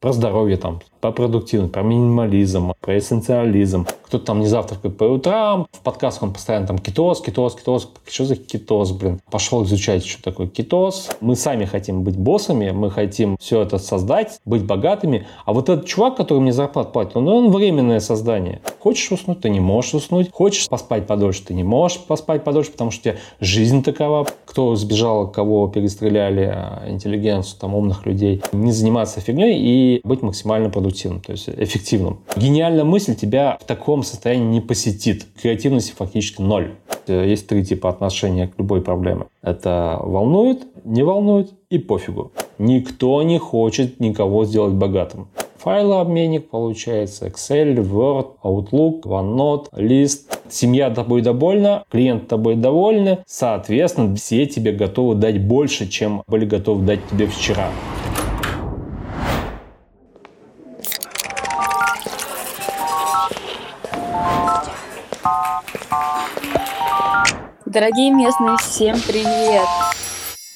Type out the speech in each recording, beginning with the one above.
про здоровье там, про продуктивность, про минимализм, про эссенциализм. Кто-то там не завтракает по утрам, в подкастах он постоянно там кетоз, кетоз, кетоз. Что за кетоз, блин? Пошел изучать, что такое кетоз. Мы сами хотим быть боссами, мы хотим все это создать, быть богатыми. А вот этот чувак, который мне зарплату платит, он, он временное создание. Хочешь уснуть, ты не можешь уснуть. Хочешь поспать подольше, ты не можешь поспать подольше, потому что у тебя жизнь такова. Кто сбежал, кого перестреляли, а, интеллигенцию, там, умных людей. Не заниматься фигней и быть максимально продуктивным, то есть эффективным. Гениальная мысль тебя в таком состоянии не посетит. Креативности фактически ноль. Есть три типа отношения к любой проблеме. Это волнует, не волнует и пофигу. Никто не хочет никого сделать богатым файлообменник получается, Excel, Word, Outlook, OneNote, List. Семья тобой довольна, клиент тобой довольны, соответственно, все тебе готовы дать больше, чем были готовы дать тебе вчера. Дорогие местные, всем привет!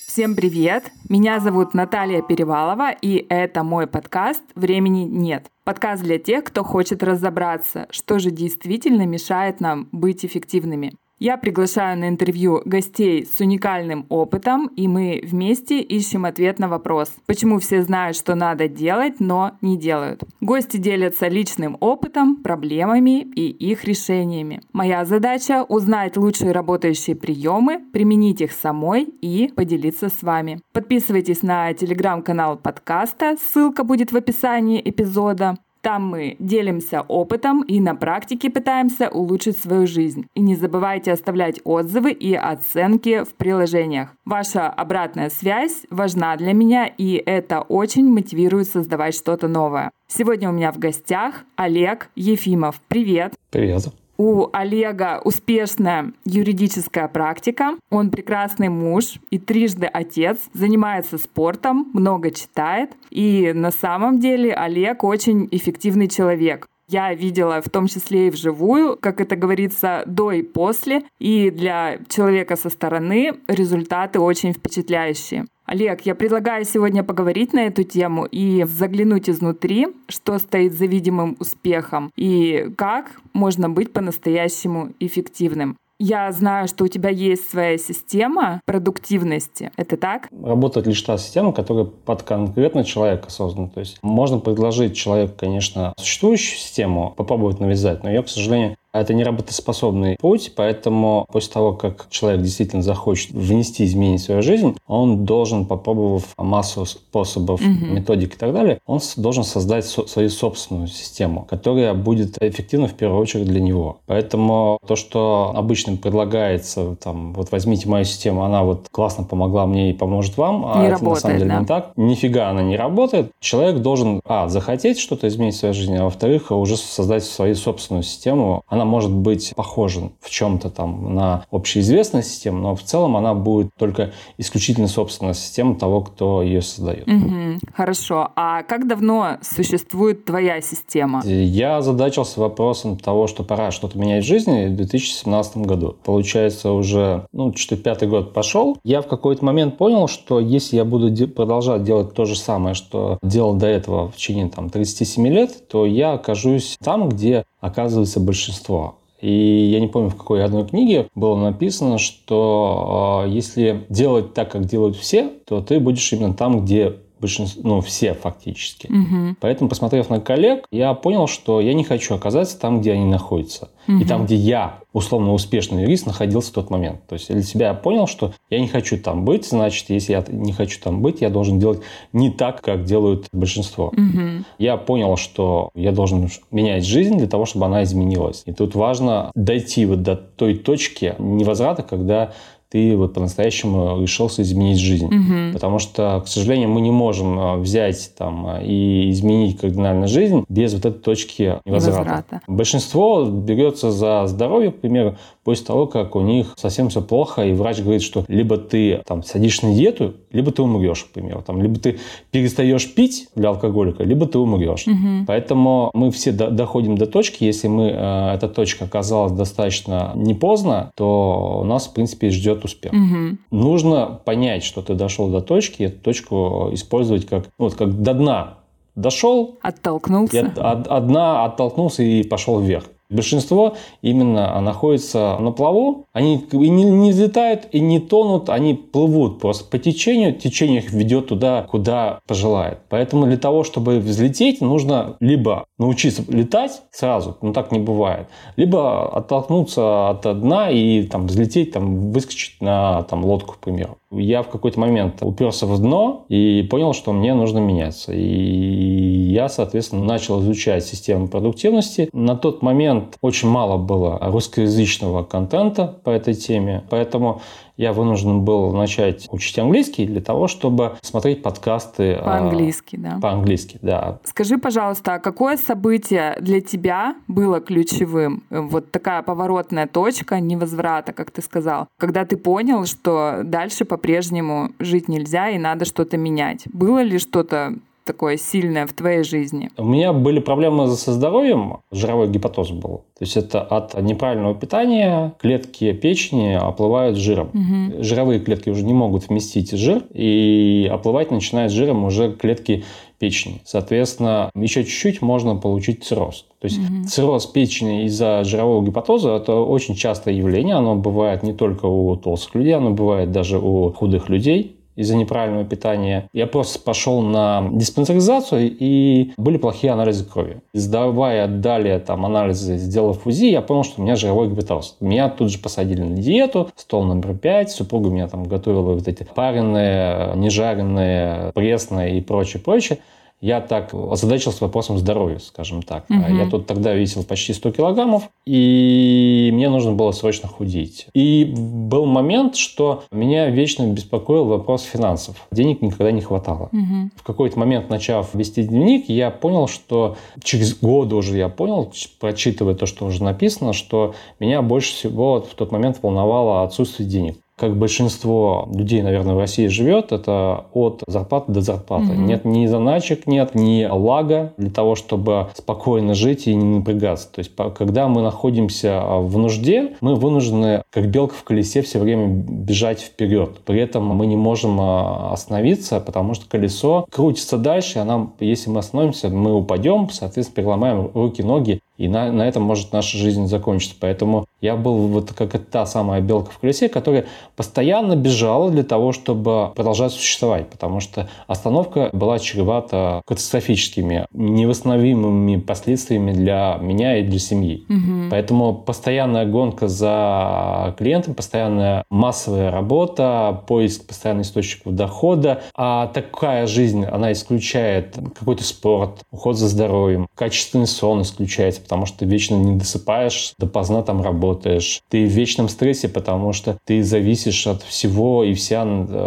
Всем привет! Меня зовут Наталья Перевалова, и это мой подкаст «Времени нет». Подкаст для тех, кто хочет разобраться, что же действительно мешает нам быть эффективными. Я приглашаю на интервью гостей с уникальным опытом, и мы вместе ищем ответ на вопрос, почему все знают, что надо делать, но не делают. Гости делятся личным опытом, проблемами и их решениями. Моя задача — узнать лучшие работающие приемы, применить их самой и поделиться с вами. Подписывайтесь на телеграм-канал подкаста, ссылка будет в описании эпизода. Там мы делимся опытом и на практике пытаемся улучшить свою жизнь. И не забывайте оставлять отзывы и оценки в приложениях. Ваша обратная связь важна для меня, и это очень мотивирует создавать что-то новое. Сегодня у меня в гостях Олег Ефимов. Привет! Привет! У Олега успешная юридическая практика. Он прекрасный муж и трижды отец, занимается спортом, много читает. И на самом деле Олег очень эффективный человек. Я видела в том числе и вживую, как это говорится, до и после. И для человека со стороны результаты очень впечатляющие. Олег, я предлагаю сегодня поговорить на эту тему и заглянуть изнутри, что стоит за видимым успехом и как можно быть по-настоящему эффективным. Я знаю, что у тебя есть своя система продуктивности. Это так? Работает лишь та система, которая под конкретно человека создана. То есть можно предложить человеку, конечно, существующую систему, попробовать навязать, но ее, к сожалению, это не работоспособный путь, поэтому после того, как человек действительно захочет внести изменения в свою жизнь, он должен, попробовав массу способов, угу. методик и так далее, он должен создать со- свою собственную систему, которая будет эффективна в первую очередь для него. Поэтому то, что обычно предлагается, там, вот возьмите мою систему, она вот классно помогла мне и поможет вам, а не это работает, на самом деле да? не так. Нифига она не работает. Человек должен, а, захотеть что-то изменить в своей жизни, а во-вторых, уже создать свою собственную систему. Она она может быть похожа в чем-то там на общеизвестную систему, но в целом она будет только исключительно собственная система того, кто ее создает. Угу, хорошо. А как давно существует твоя система? Я задачился вопросом того, что пора что-то менять в жизни в 2017 году. Получается, уже, ну, что пятый год пошел. Я в какой-то момент понял, что если я буду де- продолжать делать то же самое, что делал до этого в течение там 37 лет, то я окажусь там, где оказывается большинство. И я не помню, в какой одной книге было написано, что э, если делать так, как делают все, то ты будешь именно там, где большинство, ну, все фактически. Угу. Поэтому, посмотрев на коллег, я понял, что я не хочу оказаться там, где они находятся. Угу. И там, где я, условно успешный юрист, находился в тот момент. То есть для себя я понял, что я не хочу там быть, значит, если я не хочу там быть, я должен делать не так, как делают большинство. Угу. Я понял, что я должен менять жизнь для того, чтобы она изменилась. И тут важно дойти вот до той точки невозврата, когда ты вот по-настоящему решился изменить жизнь. Угу. Потому что, к сожалению, мы не можем взять там и изменить кардинально жизнь без вот этой точки невозврата. Возврата. Большинство берется за здоровье, к примеру, после того, как у них совсем все плохо, и врач говорит, что либо ты там садишься на диету, либо ты умрешь, к примеру. Там, либо ты перестаешь пить для алкоголика, либо ты умрешь. Угу. Поэтому мы все до- доходим до точки, если мы, э, эта точка оказалась достаточно не поздно, то у нас, в принципе, ждет успех. Угу. Нужно понять, что ты дошел до точки, и эту точку использовать как, ну, вот, как до дна дошел. Оттолкнулся. Я, одна оттолкнулся и пошел вверх. Большинство именно находится на плаву, они и не, не взлетают и не тонут, они плывут просто по течению, течение их ведет туда, куда пожелает. Поэтому для того, чтобы взлететь, нужно либо научиться летать сразу, но так не бывает, либо оттолкнуться от дна и там взлететь, там выскочить на там лодку, к примеру. Я в какой-то момент уперся в дно и понял, что мне нужно меняться. И я, соответственно, начал изучать систему продуктивности. На тот момент очень мало было русскоязычного контента по этой теме, поэтому я вынужден был начать учить английский для того, чтобы смотреть подкасты. А, по-английски, да. По-английски, да. Скажи, пожалуйста, а какое событие для тебя было ключевым? Вот такая поворотная точка невозврата, как ты сказал, когда ты понял, что дальше по-прежнему жить нельзя и надо что-то менять. Было ли что-то такое сильное в твоей жизни? У меня были проблемы со здоровьем, жировой гепатоз был. То есть это от неправильного питания клетки печени оплывают жиром. Угу. Жировые клетки уже не могут вместить жир, и оплывать начинают жиром уже клетки печени. Соответственно, еще чуть-чуть можно получить цирроз. То есть угу. цирроз печени из-за жирового гепатоза – это очень частое явление. Оно бывает не только у толстых людей, оно бывает даже у худых людей из-за неправильного питания. Я просто пошел на диспансеризацию, и были плохие анализы крови. Сдавая далее там анализы, сделав УЗИ, я понял, что у меня жировой гепатоз. Меня тут же посадили на диету, стол номер пять, супруга меня там готовила вот эти пареные, нежаренные, пресные и прочее, прочее я так озадачился вопросом здоровья, скажем так. Угу. Я тут тогда весил почти 100 килограммов, и мне нужно было срочно худеть. И был момент, что меня вечно беспокоил вопрос финансов. Денег никогда не хватало. Угу. В какой-то момент, начав вести дневник, я понял, что через годы уже я понял, прочитывая то, что уже написано, что меня больше всего в тот момент волновало отсутствие денег как большинство людей, наверное, в России живет, это от зарплаты до зарплаты. Угу. Нет ни заначек, нет ни лага для того, чтобы спокойно жить и не напрягаться. То есть, когда мы находимся в нужде, мы вынуждены, как белка в колесе, все время бежать вперед. При этом мы не можем а, остановиться, потому что колесо крутится дальше, а нам, если мы остановимся, мы упадем, соответственно, переломаем руки, ноги, и на, на этом может наша жизнь закончиться. Поэтому я был вот как та самая белка в колесе, которая постоянно бежала для того, чтобы продолжать существовать, потому что остановка была чревата катастрофическими, невосстановимыми последствиями для меня и для семьи. Угу. Поэтому постоянная гонка за клиентом, постоянная массовая работа, поиск постоянных источников дохода, а такая жизнь, она исключает какой-то спорт, уход за здоровьем, качественный сон исключается, потому что ты вечно не досыпаешь, допоздна там работаешь. Ты в вечном стрессе, потому что ты зависишь от всего и вся,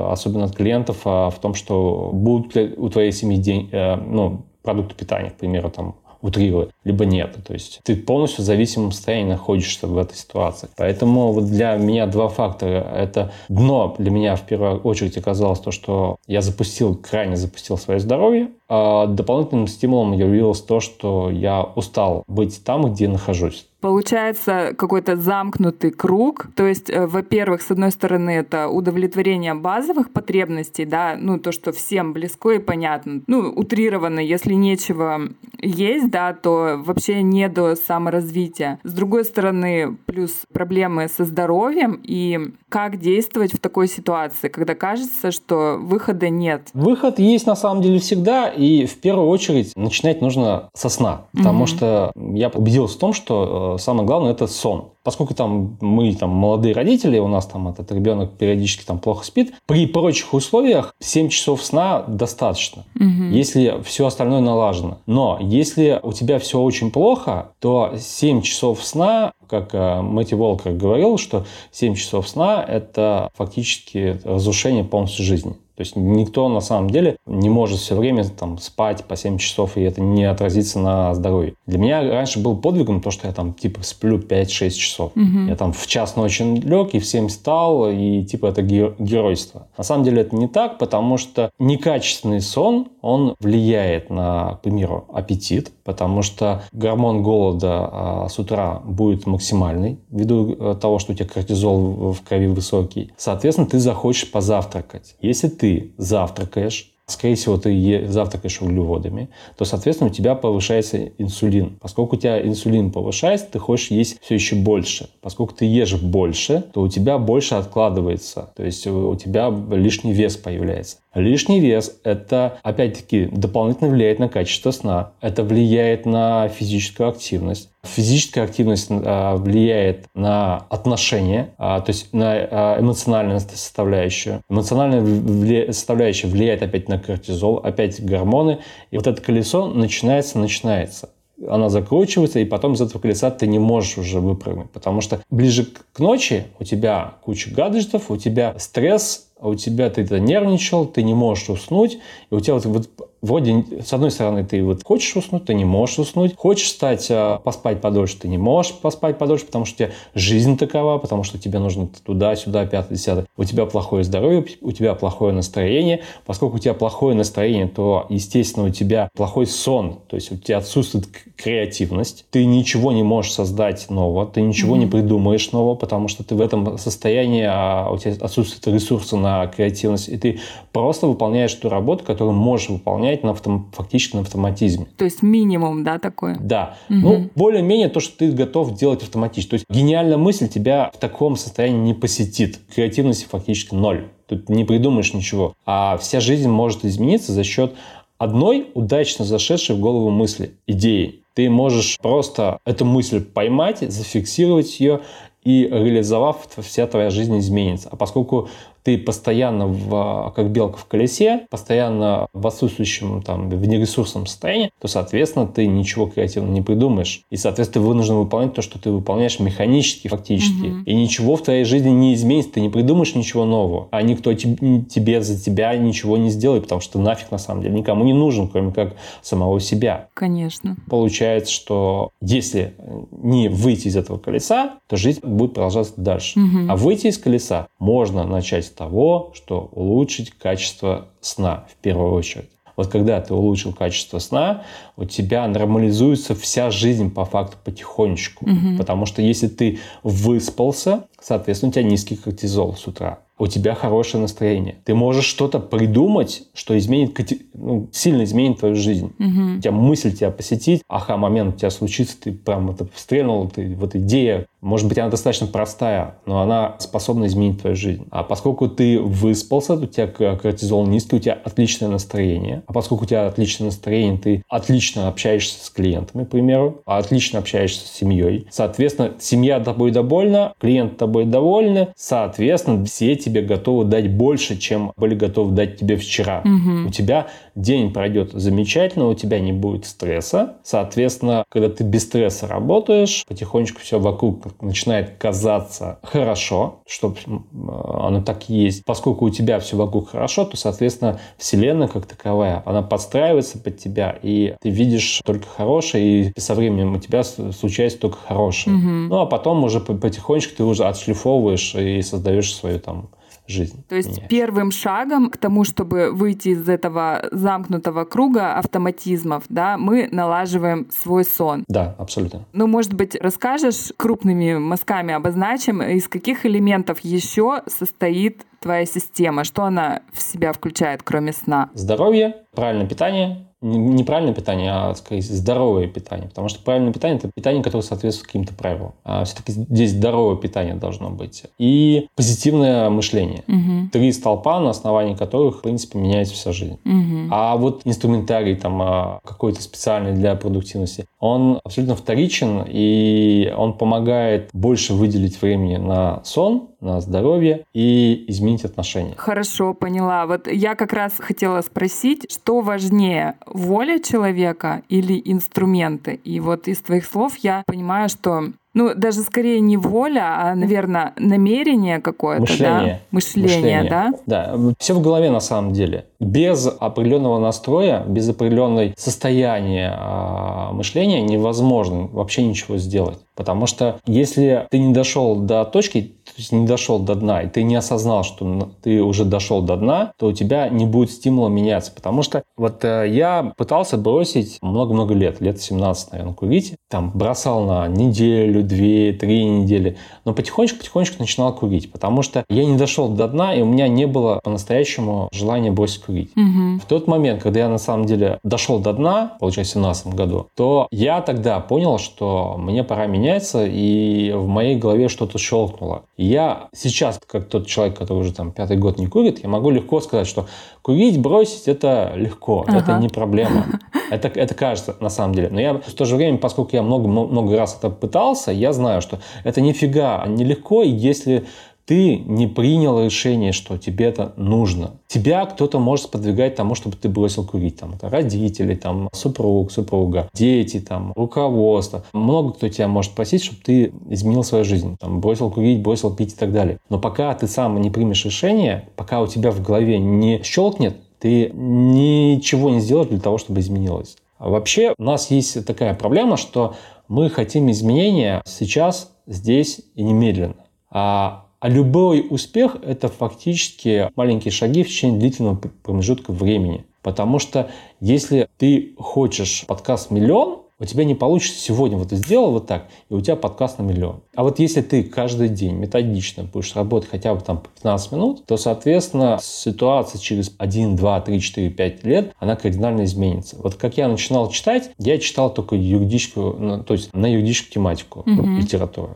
особенно от клиентов, а в том, что будут ли у твоей семьи день, э, ну, продукты питания, к примеру, там утрирую, либо нет. То есть ты полностью в зависимом состоянии находишься в этой ситуации. Поэтому вот для меня два фактора. Это дно для меня в первую очередь оказалось то, что я запустил, крайне запустил свое здоровье. А дополнительным стимулом явилось то, что я устал быть там, где нахожусь. Получается какой-то замкнутый круг. То есть, э, во-первых, с одной стороны, это удовлетворение базовых потребностей, да, ну, то, что всем близко и понятно. Ну, утрированно, если нечего есть, да, то вообще не до саморазвития. С другой стороны, плюс проблемы со здоровьем и как действовать в такой ситуации, когда кажется, что выхода нет. Выход есть на самом деле всегда, и в первую очередь начинать нужно со сна, потому угу. что я убедился в том, что э, самое главное это сон. Поскольку там мы там молодые родители, у нас там этот ребенок периодически там плохо спит, при прочих условиях 7 часов сна достаточно, угу. если все остальное налажено. Но если у тебя все очень плохо, то 7 часов сна, как э, Мэтти Волкер говорил, что 7 часов сна это фактически разрушение полностью жизни. То есть никто на самом деле не может все время там, спать по 7 часов, и это не отразится на здоровье. Для меня раньше был подвигом то, что я там типа сплю 5-6 часов. Угу. Я там в час ночи лег и в 7 встал, и типа это геройство. На самом деле это не так, потому что некачественный сон, он влияет на, к примеру, аппетит, потому что гормон голода а, с утра будет максимальный ввиду э, того, что у тебя кортизол в крови высокий. Соответственно, ты захочешь позавтракать. Если ты завтракаешь, скорее всего, ты завтракаешь углеводами, то, соответственно, у тебя повышается инсулин. Поскольку у тебя инсулин повышается, ты хочешь есть все еще больше. Поскольку ты ешь больше, то у тебя больше откладывается. То есть у тебя лишний вес появляется. Лишний вес – это, опять-таки, дополнительно влияет на качество сна. Это влияет на физическую активность. Физическая активность а, влияет на отношения, а, то есть на а, эмоциональную составляющую. Эмоциональная составляющая влияет опять на кортизол, опять гормоны. И вот это колесо начинается, начинается она закручивается, и потом из этого колеса ты не можешь уже выпрыгнуть. Потому что ближе к ночи у тебя куча гаджетов, у тебя стресс, у тебя ты это нервничал, ты не можешь уснуть, и у тебя вот, вот вроде, с одной стороны, ты вот хочешь уснуть, ты не можешь уснуть, хочешь стать, а, поспать подольше, ты не можешь поспать подольше, потому что у тебя жизнь такова, потому что тебе нужно туда-сюда, пятое, десятое. У тебя плохое здоровье, у тебя плохое настроение. Поскольку у тебя плохое настроение, то, естественно, у тебя плохой сон, то есть у тебя отсутствует креативность, ты ничего не можешь создать нового, ты ничего mm-hmm. не придумаешь нового, потому что ты в этом состоянии, а у тебя отсутствует ресурсы на креативность, и ты просто выполняешь ту работу, которую можешь выполнять выполнять на автом, фактически на автоматизме. То есть минимум, да, такой? Да. Угу. Ну, более-менее то, что ты готов делать автоматически. То есть гениальная мысль тебя в таком состоянии не посетит. Креативности фактически ноль. Тут не придумаешь ничего. А вся жизнь может измениться за счет одной удачно зашедшей в голову мысли, идеи. Ты можешь просто эту мысль поймать, зафиксировать ее и реализовав, вся твоя жизнь изменится. А поскольку ты постоянно в, как белка в колесе, постоянно в отсутствующем, там, в нересурсном состоянии, то, соответственно, ты ничего креативного не придумаешь. И, соответственно, ты вынужден выполнять то, что ты выполняешь механически, фактически. Угу. И ничего в твоей жизни не изменится, ты не придумаешь ничего нового. А никто тебе за тебя ничего не сделает, потому что нафиг, на самом деле, никому не нужен, кроме как самого себя. Конечно. Получается, что если не выйти из этого колеса, то жизнь будет продолжаться дальше. Угу. А выйти из колеса можно начать того, что улучшить качество сна в первую очередь. Вот когда ты улучшил качество сна, у тебя нормализуется вся жизнь по факту потихонечку. Угу. Потому что если ты выспался, соответственно, у тебя низкий кортизол с утра у тебя хорошее настроение. Ты можешь что-то придумать, что изменит, ну, сильно изменит твою жизнь. Угу. У тебя мысль тебя посетить, аха, момент у тебя случится, ты прям это стрельнул, ты, вот идея, может быть, она достаточно простая, но она способна изменить твою жизнь. А поскольку ты выспался, у тебя кортизол низкий, у тебя отличное настроение. А поскольку у тебя отличное настроение, ты отлично общаешься с клиентами, к примеру, а отлично общаешься с семьей. Соответственно, семья тобой довольна, клиент тобой довольны, соответственно, все тебе готовы дать больше, чем были готовы дать тебе вчера. Угу. У тебя день пройдет замечательно, у тебя не будет стресса. Соответственно, когда ты без стресса работаешь, потихонечку все вокруг начинает казаться хорошо, что оно так и есть. Поскольку у тебя все вокруг хорошо, то, соответственно, Вселенная как таковая, она подстраивается под тебя, и ты видишь только хорошее, и со временем у тебя случается только хорошее. Угу. Ну, а потом уже потихонечку ты уже отшлифовываешь и создаешь свою там жизнь. То есть меняешь. первым шагом к тому, чтобы выйти из этого замкнутого круга автоматизмов, да, мы налаживаем свой сон. Да, абсолютно. Ну, может быть, расскажешь крупными мазками обозначим, из каких элементов еще состоит твоя система? Что она в себя включает, кроме сна? Здоровье, правильное питание, неправильное питание, а скорее здоровое питание. Потому что правильное питание – это питание, которое соответствует каким-то правилам. А все-таки здесь здоровое питание должно быть. И позитивное мышление. Угу. Три столпа, на основании которых, в принципе, меняется вся жизнь. Угу. А вот инструментарий там а, какой-то специальный для продуктивности, он абсолютно вторичен, и он помогает больше выделить времени на сон, на здоровье и изменить отношения. Хорошо, поняла. Вот я как раз хотела спросить, что важнее, воля человека или инструменты? И вот из твоих слов я понимаю, что ну, даже скорее не воля, а, наверное, намерение какое-то, Мышление. да? Мышление, Мышление, да? Да, все в голове на самом деле. Без определенного настроя, без определенной состояния э, мышления невозможно вообще ничего сделать. Потому что если ты не дошел до точки, то есть не дошел до дна, и ты не осознал, что ты уже дошел до дна, то у тебя не будет стимула меняться. Потому что вот э, я пытался бросить много-много лет, лет 17, наверное, курить. Там бросал на неделю, две, три недели. Но потихонечку-потихонечку начинал курить, потому что я не дошел до дна, и у меня не было по-настоящему желания бросить курить. Угу. В тот момент, когда я на самом деле дошел до дна, получается, в 2017 году, то я тогда понял, что мне пора меняться, и в моей голове что-то щелкнуло. Я сейчас, как тот человек, который уже там пятый год не курит, я могу легко сказать, что курить, бросить это легко, ага. это не проблема. Это, это кажется на самом деле. Но я в то же время, поскольку я много, много раз это пытался, я знаю, что это нифига нелегко, и если ты не принял решение, что тебе это нужно. Тебя кто-то может сподвигать тому, чтобы ты бросил курить. Там, это родители, там, супруг, супруга, дети, там, руководство. Много кто тебя может просить, чтобы ты изменил свою жизнь. Там, бросил курить, бросил пить и так далее. Но пока ты сам не примешь решение, пока у тебя в голове не щелкнет, ты ничего не сделаешь для того, чтобы изменилось. А вообще у нас есть такая проблема, что мы хотим изменения сейчас, здесь и немедленно. А а любой успех – это фактически маленькие шаги в течение длительного промежутка времени. Потому что если ты хочешь подкаст миллион, у тебя не получится сегодня вот ты сделал вот так, и у тебя подкаст на миллион. А вот если ты каждый день методично будешь работать хотя бы там по 15 минут, то, соответственно, ситуация через 1, 2, 3, 4, 5 лет, она кардинально изменится. Вот как я начинал читать, я читал только юридическую, ну, то есть на юридическую тематику угу. литературу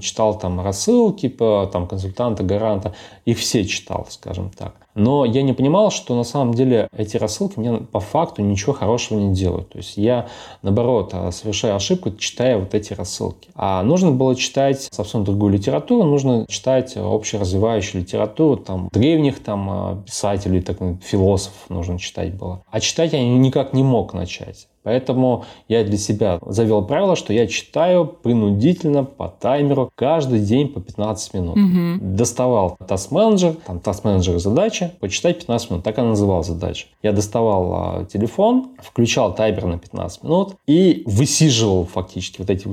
читал там рассылки по там, консультанта, гаранта, их все читал, скажем так. Но я не понимал, что на самом деле эти рассылки мне по факту ничего хорошего не делают. То есть я, наоборот, совершаю ошибку, читая вот эти рассылки. А нужно было читать совсем другую литературу, нужно читать общеразвивающую литературу, там, древних там, писателей, так, философов нужно читать было. А читать я никак не мог начать. Поэтому я для себя завел правило, что я читаю принудительно по таймеру каждый день по 15 минут. Угу. Доставал таст-менеджер, там таст-менеджер задача, почитай 15 минут, так она называлась задача. Я доставал а, телефон, включал таймер на 15 минут и высиживал фактически вот эти,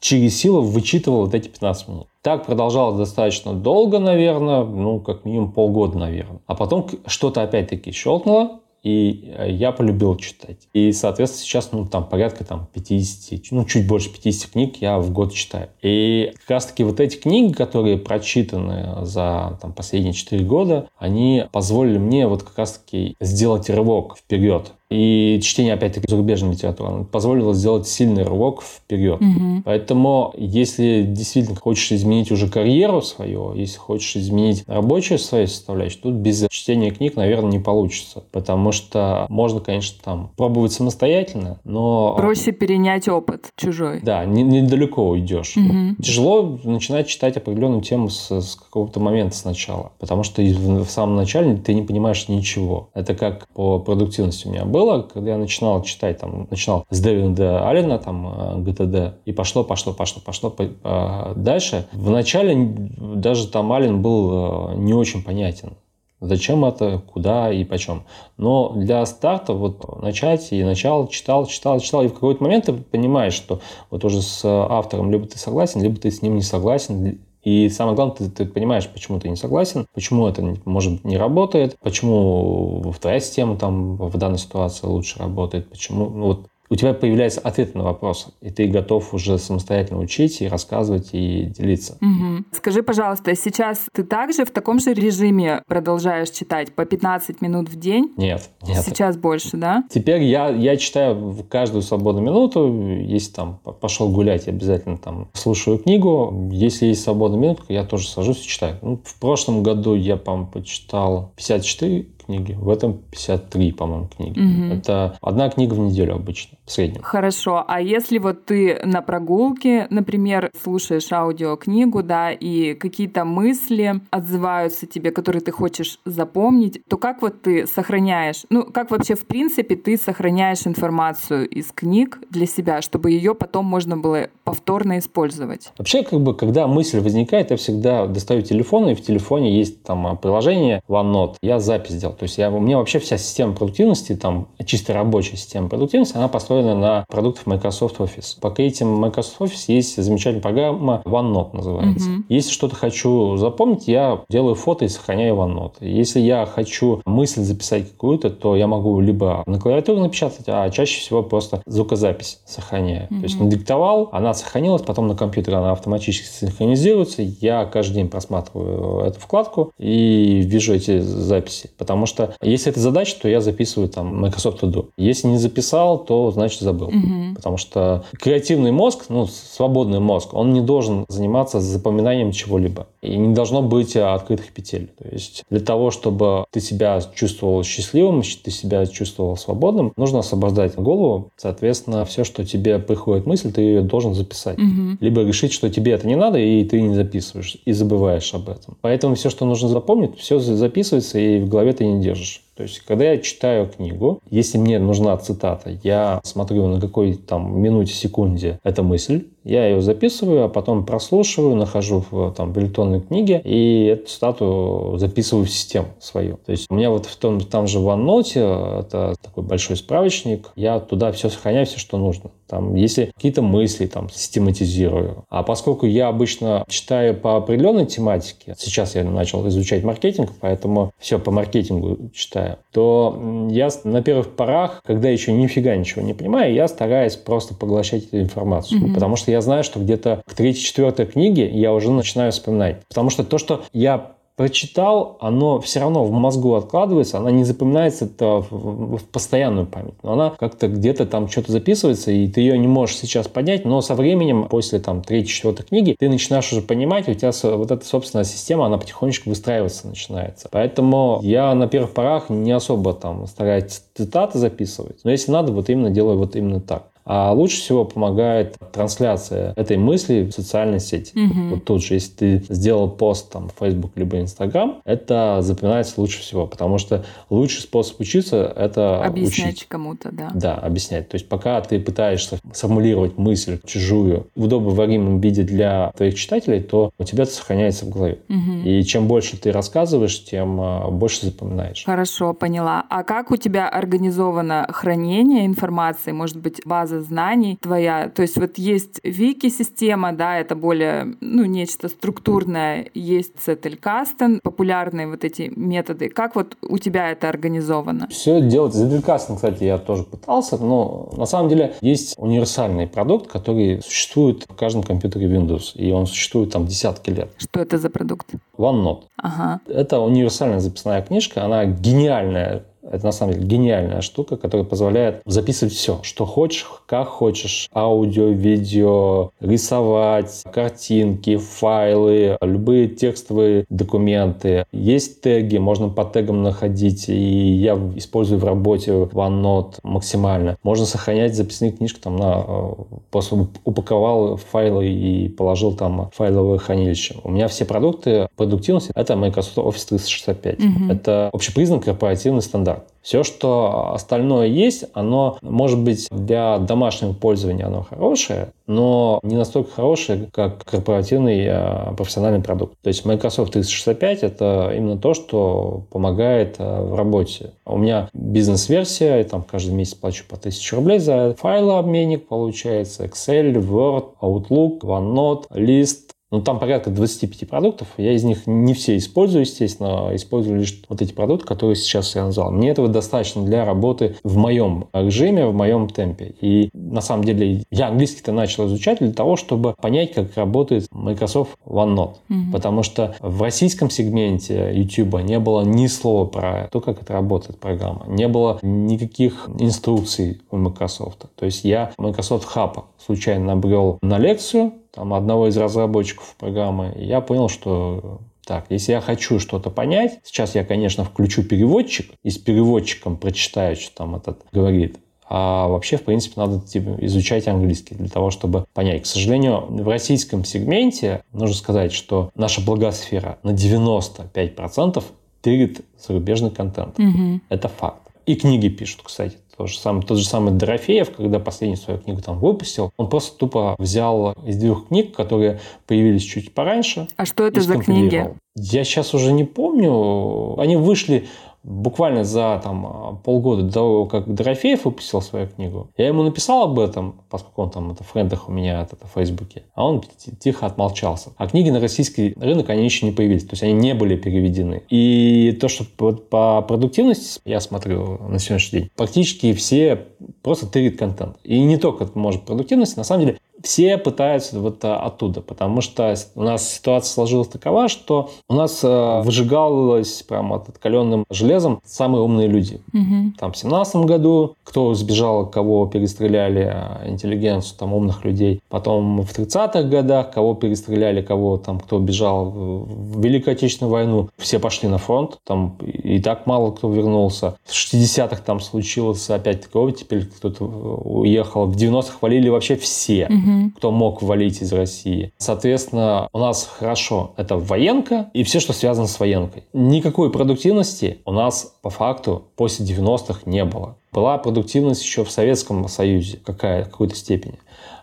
через силу вычитывал вот эти 15 минут. Так продолжалось достаточно долго, наверное, ну, как минимум полгода, наверное. А потом что-то опять-таки щелкнуло, и э, я полюбил читать. И, соответственно, сейчас, ну, там, порядка там 50, ну, чуть больше 50 книг я в год читаю. И как раз-таки вот эти книги, которые прочитаны за там, последние 4 года, они позволили мне вот как раз-таки сделать рывок вперед. И чтение, опять-таки, зарубежной литературы позволило сделать сильный рывок вперед. Угу. Поэтому, если действительно хочешь изменить уже карьеру свою, если хочешь изменить рабочую свою составляющую, тут без чтения книг, наверное, не получится. Потому что можно, конечно, там пробовать самостоятельно, но... Проще перенять опыт чужой. Да, не, недалеко уйдешь. Угу. Тяжело начинать читать определенную тему с, с какого-то момента сначала. Потому что в, в самом начале ты не понимаешь ничего. Это как по продуктивности у меня было было, когда я начинал читать, там, начинал с Дэвида Аллена, там, э, ГТД, и пошло, пошло, пошло, пошло э, дальше. Вначале даже там Аллен был э, не очень понятен. Зачем это, куда и почем. Но для старта вот начать и начал, читал, читал, читал, и в какой-то момент ты понимаешь, что вот уже с автором либо ты согласен, либо ты с ним не согласен, и самое главное, ты, ты понимаешь, почему ты не согласен, почему это, может, не работает, почему твоя система там в данной ситуации лучше работает, почему, ну, вот у тебя появляется ответ на вопрос, и ты готов уже самостоятельно учить и рассказывать и делиться. Угу. Скажи, пожалуйста, сейчас ты также в таком же режиме продолжаешь читать по 15 минут в день? Нет, нет. Сейчас больше, да? Теперь я, я читаю в каждую свободную минуту. Если там пошел гулять, я обязательно там слушаю книгу. Если есть свободная минутка, я тоже сажусь и читаю. Ну, в прошлом году я, по-моему, почитал 54 книги, в этом 53, по-моему, книги. Угу. Это одна книга в неделю обычно, в среднем. Хорошо, а если вот ты на прогулке, например, слушаешь аудиокнигу, да, и какие-то мысли отзываются тебе, которые ты хочешь запомнить, то как вот ты сохраняешь, ну, как вообще в принципе ты сохраняешь информацию из книг для себя, чтобы ее потом можно было повторно использовать? Вообще, как бы, когда мысль возникает, я всегда достаю телефон, и в телефоне есть там приложение OneNote. Я запись сделал. То есть я, у меня вообще вся система продуктивности, там чисто рабочая система продуктивности, она построена построена на продуктах Microsoft Office. По этим Microsoft Office есть замечательная программа OneNote называется. Угу. Если что-то хочу запомнить, я делаю фото и сохраняю OneNote. Если я хочу мысль записать какую-то, то я могу либо на клавиатуре напечатать, а чаще всего просто звукозапись сохраняю. Угу. То есть надиктовал, она сохранилась, потом на компьютере она автоматически синхронизируется. Я каждый день просматриваю эту вкладку и вижу эти записи. Потому что если это задача, то я записываю там Microsoft To Do. Если не записал, то значит забыл. Угу. Потому что креативный мозг, ну, свободный мозг, он не должен заниматься запоминанием чего-либо. И не должно быть открытых петель. То есть для того, чтобы ты себя чувствовал счастливым, ты себя чувствовал свободным, нужно освобождать голову. Соответственно, все, что тебе приходит мысль, ты ее должен записать. Угу. Либо решить, что тебе это не надо, и ты не записываешь, и забываешь об этом. Поэтому все, что нужно запомнить, все записывается, и в голове ты не держишь. То есть, когда я читаю книгу, если мне нужна цитата, я смотрю, на какой там минуте, секунде эта мысль, я ее записываю, а потом прослушиваю, нахожу в, там, в электронной книге и эту стату записываю в систему свою. То есть у меня вот в том, там же в OneNote, это такой большой справочник, я туда все сохраняю, все, что нужно. Там, если какие-то мысли там систематизирую. А поскольку я обычно читаю по определенной тематике, сейчас я начал изучать маркетинг, поэтому все по маркетингу читаю, то я на первых порах, когда еще нифига ничего не понимаю, я стараюсь просто поглощать эту информацию. Mm-hmm. Потому что я знаю, что где-то к третьей-четвертой книге я уже начинаю вспоминать. Потому что то, что я прочитал, оно все равно в мозгу откладывается, она не запоминается это в, постоянную память, но она как-то где-то там что-то записывается, и ты ее не можешь сейчас понять, но со временем, после там третьей, четвертой книги, ты начинаешь уже понимать, у тебя вот эта собственная система, она потихонечку выстраиваться начинается. Поэтому я на первых порах не особо там стараюсь цитаты записывать, но если надо, вот именно делаю вот именно так. А лучше всего помогает трансляция этой мысли в социальной сети. Угу. Вот тут же, если ты сделал пост там в Facebook либо Instagram, это запоминается лучше всего, потому что лучший способ учиться — это Объяснять учить. кому-то, да. Да, объяснять. То есть пока ты пытаешься сформулировать мысль чужую в удобоваримом виде для твоих читателей, то у тебя это сохраняется в голове. Угу. И чем больше ты рассказываешь, тем а, больше запоминаешь. Хорошо, поняла. А как у тебя организовано хранение информации? Может быть, база знаний твоя. То есть вот есть вики-система, да, это более, ну, нечто структурное. Есть Zettelkasten, популярные вот эти методы. Как вот у тебя это организовано? Все делать. Zettelkasten, кстати, я тоже пытался, но на самом деле есть универсальный продукт, который существует в каждом компьютере Windows, и он существует там десятки лет. Что это за продукт? OneNote. Ага. Это универсальная записная книжка, она гениальная это на самом деле гениальная штука, которая позволяет записывать все, что хочешь, как хочешь. Аудио, видео, рисовать, картинки, файлы, любые текстовые документы. Есть теги, можно по тегам находить, и я использую в работе OneNote максимально. Можно сохранять записные книжки там на... Э, просто упаковал файлы и положил там файловое хранилище. У меня все продукты продуктивности — это Microsoft Office 365. Угу. Это общепризнанный корпоративный стандарт. Все, что остальное есть, оно может быть для домашнего пользования оно хорошее, но не настолько хорошее, как корпоративный э, профессиональный продукт. То есть Microsoft 365 это именно то, что помогает э, в работе. У меня бизнес-версия, я там каждый месяц плачу по 1000 рублей за файлообменник, получается Excel, Word, Outlook, OneNote, List, ну, там порядка 25 продуктов. Я из них не все использую, естественно. Использую лишь вот эти продукты, которые сейчас я назвал. Мне этого достаточно для работы в моем режиме, в моем темпе. И на самом деле я английский-то начал изучать для того, чтобы понять, как работает Microsoft OneNote. Mm-hmm. Потому что в российском сегменте YouTube не было ни слова про то, как это работает программа. Не было никаких инструкций у Microsoft. То есть я Microsoft Hub случайно набрел на лекцию, там, одного из разработчиков программы, и я понял, что так, если я хочу что-то понять, сейчас я, конечно, включу переводчик и с переводчиком прочитаю, что там этот говорит. А вообще, в принципе, надо типа, изучать английский для того, чтобы понять. К сожалению, в российском сегменте нужно сказать, что наша благосфера на 95% тырит зарубежный контент. Угу. Это факт. И книги пишут, кстати. То же самое, тот же самый Дорофеев, когда последнюю свою книгу там выпустил, он просто тупо взял из двух книг, которые появились чуть пораньше. А что это за книги? Я сейчас уже не помню. Они вышли буквально за там, полгода до того, как Дорофеев выпустил свою книгу, я ему написал об этом, поскольку он там это в френдах у меня это, в Фейсбуке, а он тихо отмолчался. А книги на российский рынок, они еще не появились, то есть они не были переведены. И то, что по продуктивности я смотрю на сегодняшний день, практически все просто тырит контент. И не только, может, продуктивность, на самом деле все пытаются вот а, оттуда, потому что у нас ситуация сложилась такова, что у нас а, выжигалось прямо от каленым железом самые умные люди. Угу. Там в семнадцатом году кто сбежал, кого перестреляли, а, интеллигенцию, там умных людей. Потом в 30-х годах кого перестреляли, кого там, кто бежал в Великую Отечественную войну, все пошли на фронт, там и так мало кто вернулся. В 60-х там случилось опять такого, теперь кто-то уехал. В 90-х валили вообще все. Угу угу. кто мог валить из России. Соответственно, у нас хорошо это военка и все, что связано с военкой. Никакой продуктивности у нас по факту после 90-х не было. Была продуктивность еще в Советском Союзе какая, в какой-то степени.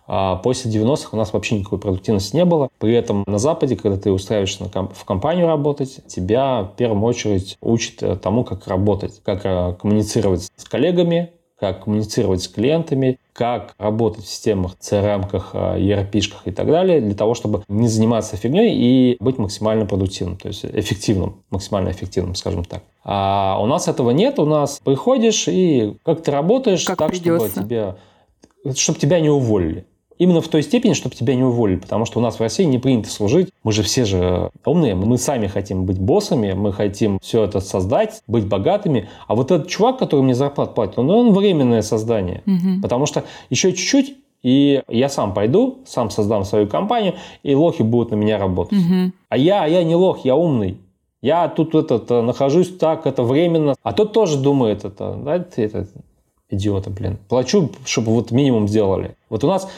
А после 90-х у нас вообще никакой продуктивности не было. При этом на Западе, когда ты устраиваешься в компанию работать, тебя в первую очередь учат тому, как работать, как э, коммуницировать с коллегами, как коммуницировать с клиентами, как работать в системах, CRM-ках, ERP-шках и так далее, для того, чтобы не заниматься фигней и быть максимально продуктивным, то есть эффективным, максимально эффективным, скажем так. А у нас этого нет, у нас приходишь и как ты работаешь как так, придется. чтобы тебя, чтобы тебя не уволили. Именно в той степени, чтобы тебя не уволили, потому что у нас в России не принято служить. Мы же все же умные, мы сами хотим быть боссами, мы хотим все это создать, быть богатыми. А вот этот чувак, который мне зарплату платит, он, он временное создание. Угу. Потому что еще чуть-чуть, и я сам пойду, сам создам свою компанию, и лохи будут на меня работать. Угу. А я, а я не лох, я умный. Я тут этот, нахожусь так, это временно. А тот тоже думает это, да, ты это, идиота, блин. Плачу, чтобы вот минимум сделали. Вот у нас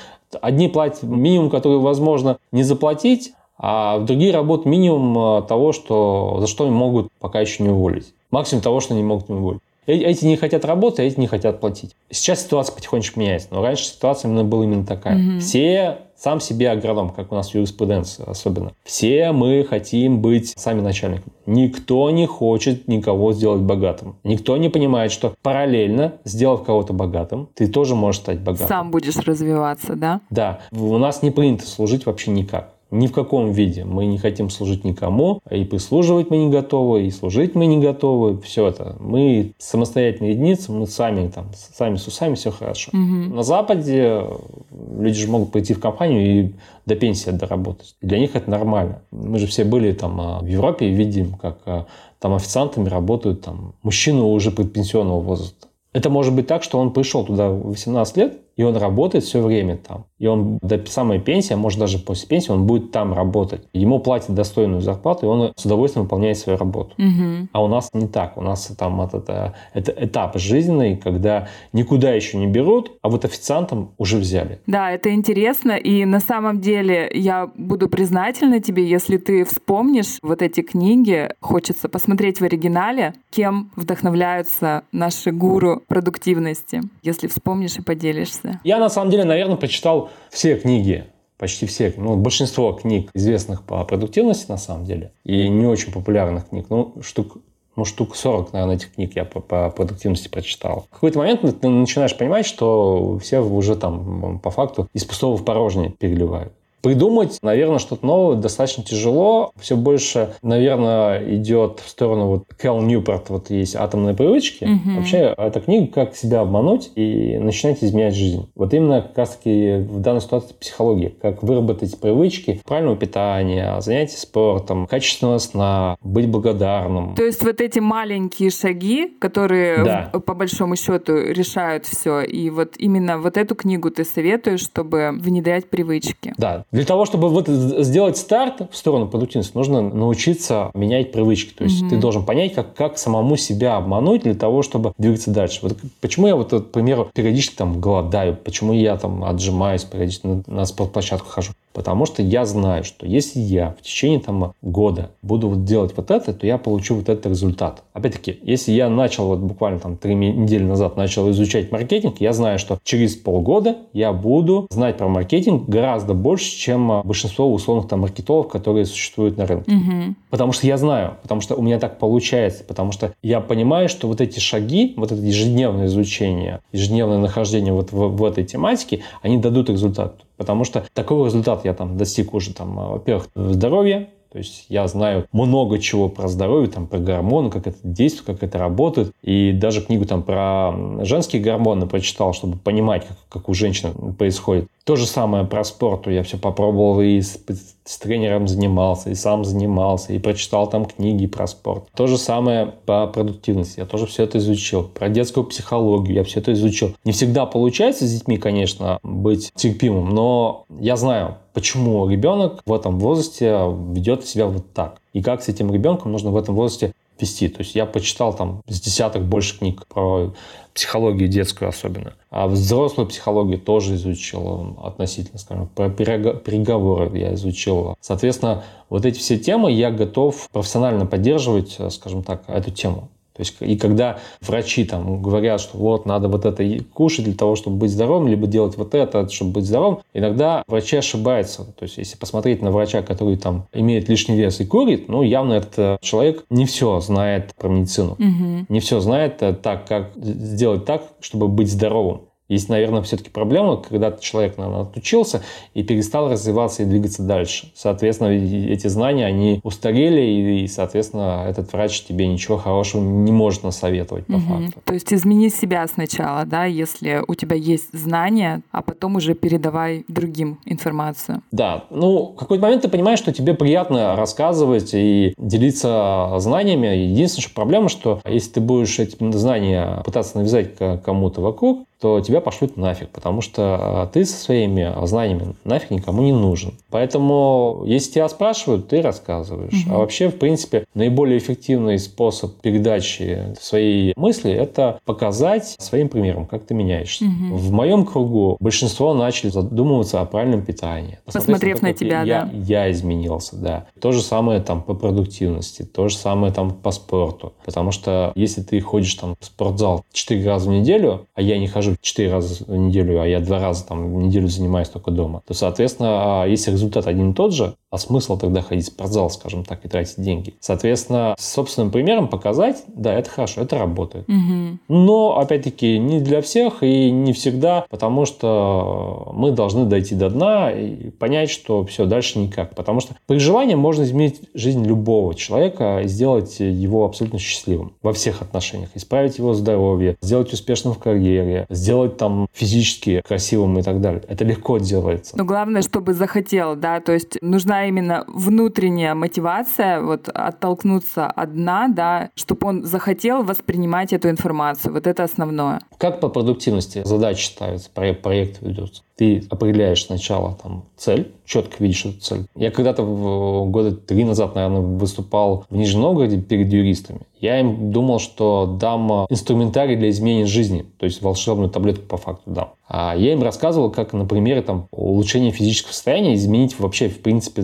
Одни платят минимум, который возможно не заплатить, а другие работают минимум а, того, что, за что могут пока еще не уволить. Максимум того, что они могут не уволить. Э, эти не хотят работать, а эти не хотят платить. Сейчас ситуация потихонечку меняется, но раньше ситуация именно была именно такая. Угу. Все сам себе агроном, как у нас в юриспруденции особенно. Все мы хотим быть сами начальниками. Никто не хочет никого сделать богатым. Никто не понимает, что параллельно, сделав кого-то богатым, ты тоже можешь стать богатым. Сам будешь развиваться, да? Да. У нас не принято служить вообще никак. Ни в каком виде. Мы не хотим служить никому, и прислуживать мы не готовы, и служить мы не готовы. Все это. Мы самостоятельные единицы, мы сами там, сами с усами, все хорошо. Угу. На Западе люди же могут пойти в компанию и до пенсии доработать. Для них это нормально. Мы же все были там а, в Европе и видим, как а, там официантами работают там мужчины уже предпенсионного возраста. Это может быть так, что он пришел туда в 18 лет, и он работает все время там. И он до самой пенсии, а может даже после пенсии, он будет там работать. Ему платят достойную зарплату, и он с удовольствием выполняет свою работу. Угу. А у нас не так. У нас там это, это, этап жизненный, когда никуда еще не берут, а вот официантам уже взяли. Да, это интересно. И на самом деле я буду признательна тебе, если ты вспомнишь вот эти книги. Хочется посмотреть в оригинале, кем вдохновляются наши гуру продуктивности. Если вспомнишь и поделишься да. Я, на самом деле, наверное, прочитал все книги почти все, ну, большинство книг, известных по продуктивности, на самом деле, и не очень популярных книг, ну, штук, ну, штук 40, наверное, этих книг я по, по продуктивности прочитал. В какой-то момент ты начинаешь понимать, что все уже там по факту из пустого в порожнее переливают. Придумать, наверное, что-то новое достаточно тяжело. Все больше, наверное, идет в сторону вот Кэл Ньюпорт, вот есть «Атомные привычки». Угу. Вообще, эта книга «Как себя обмануть и начинать изменять жизнь». Вот именно как раз-таки в данной ситуации психология. Как выработать привычки правильного питания, занятия спортом, качественного сна, быть благодарным. То есть вот эти маленькие шаги, которые да. по большому счету решают все. И вот именно вот эту книгу ты советуешь, чтобы внедрять привычки. Да, для того, чтобы вот сделать старт в сторону продуктивности, нужно научиться менять привычки. То есть угу. ты должен понять, как, как самому себя обмануть для того, чтобы двигаться дальше. Вот почему я вот, к примеру, периодически там голодаю, почему я там отжимаюсь, периодически на, на спортплощадку хожу. Потому что я знаю, что если я в течение там, года буду вот делать вот это, то я получу вот этот результат. Опять-таки, если я начал вот буквально там три недели назад начал изучать маркетинг, я знаю, что через полгода я буду знать про маркетинг гораздо больше, чем а, большинство условных там маркетологов, которые существуют на рынке. Угу. Потому что я знаю, потому что у меня так получается, потому что я понимаю, что вот эти шаги, вот это ежедневное изучение, ежедневное нахождение вот в, в этой тематике, они дадут результат. Потому что такого результата я там достиг уже, там, а, во-первых, здоровья, то есть я знаю много чего про здоровье, там, про гормоны, как это действует, как это работает. И даже книгу там про женские гормоны прочитал, чтобы понимать, как, как у женщин происходит. То же самое про спорт. Я все попробовал и с, с тренером занимался, и сам занимался, и прочитал там книги про спорт. То же самое по продуктивности. Я тоже все это изучил. Про детскую психологию я все это изучил. Не всегда получается с детьми, конечно, быть терпимым, но я знаю, почему ребенок в этом возрасте ведет себя вот так. И как с этим ребенком нужно в этом возрасте вести. То есть я почитал там с десяток больше книг про психологию детскую особенно. А взрослую психологию тоже изучил относительно, скажем, про переговоры я изучил. Соответственно, вот эти все темы я готов профессионально поддерживать, скажем так, эту тему. То есть, и когда врачи там говорят, что вот надо вот это кушать для того, чтобы быть здоровым, либо делать вот это, чтобы быть здоровым, иногда врачи ошибаются. То есть, если посмотреть на врача, который там имеет лишний вес и курит, ну, явно этот человек не все знает про медицину. Угу. Не все знает э, так, как сделать так, чтобы быть здоровым. Есть, наверное, все-таки проблема, когда человек, наверное, отучился и перестал развиваться и двигаться дальше. Соответственно, эти знания, они устарели, и, соответственно, этот врач тебе ничего хорошего не может насоветовать по угу. факту. То есть измени себя сначала, да, если у тебя есть знания, а потом уже передавай другим информацию. Да, ну, в какой-то момент ты понимаешь, что тебе приятно рассказывать и делиться знаниями. Единственная проблема, что если ты будешь эти знания пытаться навязать кому-то вокруг, то тебя тебя пошлют нафиг, потому что а, ты со своими знаниями нафиг никому не нужен. Поэтому, если тебя спрашивают, ты рассказываешь. Угу. А вообще, в принципе, наиболее эффективный способ передачи своей мысли – это показать своим примером, как ты меняешься. Угу. В моем кругу большинство начали задумываться о правильном питании. Посмотрев на, тебя, я, да. Я изменился, да. То же самое там по продуктивности, то же самое там по спорту. Потому что если ты ходишь там в спортзал 4 раза в неделю, а я не хожу 4 три раза в неделю, а я два раза там в неделю занимаюсь только дома, то, соответственно, а, если результат один и тот же, а смысл тогда ходить в спортзал, скажем так, и тратить деньги? Соответственно, с собственным примером показать, да, это хорошо, это работает. Угу. Но, опять-таки, не для всех и не всегда, потому что мы должны дойти до дна и понять, что все, дальше никак. Потому что при желании можно изменить жизнь любого человека и сделать его абсолютно счастливым во всех отношениях. Исправить его здоровье, сделать успешным в карьере, сделать там физически красивым и так далее. Это легко делается. Но главное, чтобы захотел, да, то есть нужна именно внутренняя мотивация, вот оттолкнуться от дна, да, чтобы он захотел воспринимать эту информацию. Вот это основное. Как по продуктивности задачи ставятся, проект ведется? Ты определяешь сначала там цель, четко видишь эту цель. Я когда-то года три назад, наверное, выступал в Нижнем Новгороде перед юристами. Я им думал, что дам инструментарий для изменения жизни, то есть волшебную таблетку по факту дам. А я им рассказывал, как на примере там, улучшения физического состояния изменить вообще, в принципе,